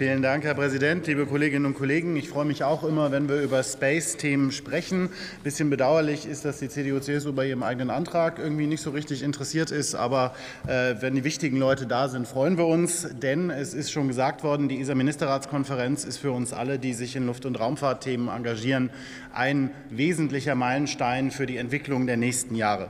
Vielen Dank, Herr Präsident, liebe Kolleginnen und Kollegen. Ich freue mich auch immer, wenn wir über Space-Themen sprechen. Ein bisschen bedauerlich ist, dass die CDU-CSU bei ihrem eigenen Antrag irgendwie nicht so richtig interessiert ist. Aber äh, wenn die wichtigen Leute da sind, freuen wir uns. Denn es ist schon gesagt worden, die ESA-Ministerratskonferenz ist für uns alle, die sich in Luft- und Raumfahrtthemen engagieren, ein wesentlicher Meilenstein für die Entwicklung der nächsten Jahre.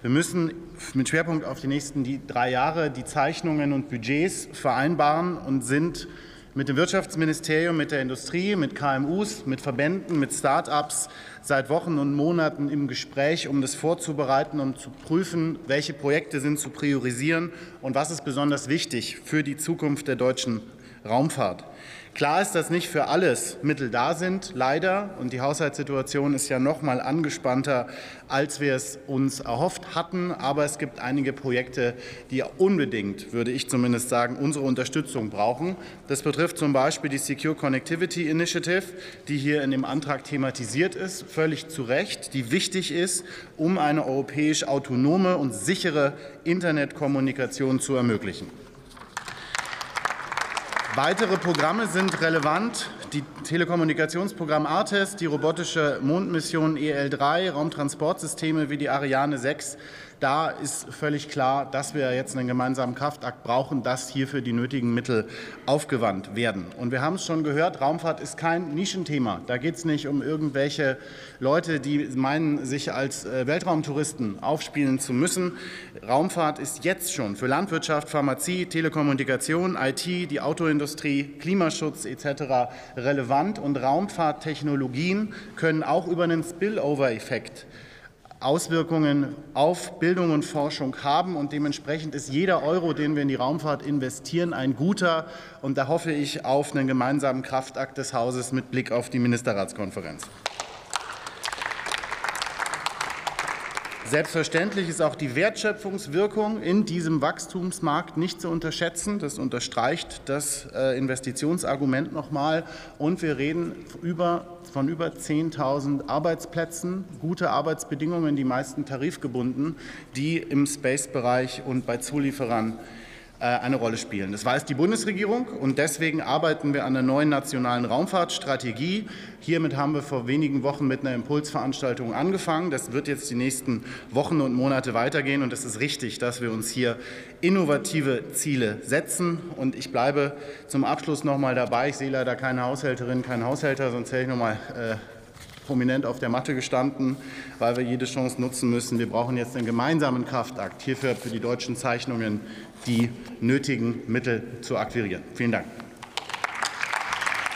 Wir müssen mit Schwerpunkt auf die nächsten drei Jahre die Zeichnungen und Budgets vereinbaren und sind mit dem Wirtschaftsministerium, mit der Industrie, mit KMUs, mit Verbänden, mit Start-ups seit Wochen und Monaten im Gespräch, um das vorzubereiten, um zu prüfen, welche Projekte sind zu priorisieren und was ist besonders wichtig für die Zukunft der deutschen Raumfahrt. Klar ist, dass nicht für alles Mittel da sind, leider. Und die Haushaltssituation ist ja noch mal angespannter, als wir es uns erhofft hatten. Aber es gibt einige Projekte, die unbedingt, würde ich zumindest sagen, unsere Unterstützung brauchen. Das betrifft zum Beispiel die Secure Connectivity Initiative, die hier in dem Antrag thematisiert ist, völlig zu Recht, die wichtig ist, um eine europäisch autonome und sichere Internetkommunikation zu ermöglichen. Weitere Programme sind relevant. Die Telekommunikationsprogramm ARTES, die robotische Mondmission EL3, Raumtransportsysteme wie die Ariane 6 da ist völlig klar, dass wir jetzt einen gemeinsamen Kraftakt brauchen, dass hierfür die nötigen Mittel aufgewandt werden. Und wir haben es schon gehört, Raumfahrt ist kein Nischenthema. Da geht es nicht um irgendwelche Leute, die meinen, sich als äh, Weltraumtouristen aufspielen zu müssen. Raumfahrt ist jetzt schon für Landwirtschaft, Pharmazie, Telekommunikation, IT, die Autoindustrie, Klimaschutz etc. relevant. Und Raumfahrttechnologien können auch über einen Spillover-Effekt Auswirkungen auf Bildung und Forschung haben. Und dementsprechend ist jeder Euro, den wir in die Raumfahrt investieren, ein guter. Und da hoffe ich auf einen gemeinsamen Kraftakt des Hauses mit Blick auf die Ministerratskonferenz. Selbstverständlich ist auch die Wertschöpfungswirkung in diesem Wachstumsmarkt nicht zu unterschätzen. Das unterstreicht das äh, Investitionsargument nochmal. Und wir reden über, von über 10.000 Arbeitsplätzen, gute Arbeitsbedingungen, die meisten tarifgebunden, die im Space-Bereich und bei Zulieferern eine Rolle spielen. Das weiß die Bundesregierung und deswegen arbeiten wir an der neuen nationalen Raumfahrtstrategie. Hiermit haben wir vor wenigen Wochen mit einer Impulsveranstaltung angefangen. Das wird jetzt die nächsten Wochen und Monate weitergehen und es ist richtig, dass wir uns hier innovative Ziele setzen. Und ich bleibe zum Abschluss noch mal dabei. Ich sehe leider keine Haushälterin, keinen Haushälter, sonst hätte ich noch mal äh, prominent auf der Matte gestanden, weil wir jede Chance nutzen müssen. Wir brauchen jetzt einen gemeinsamen Kraftakt hierfür für die deutschen Zeichnungen die nötigen Mittel zu akquirieren. Vielen Dank.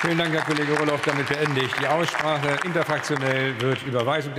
Vielen Dank, Herr Kollege Roloff. Damit beende ich die Aussprache. Interfraktionell wird Überweisung der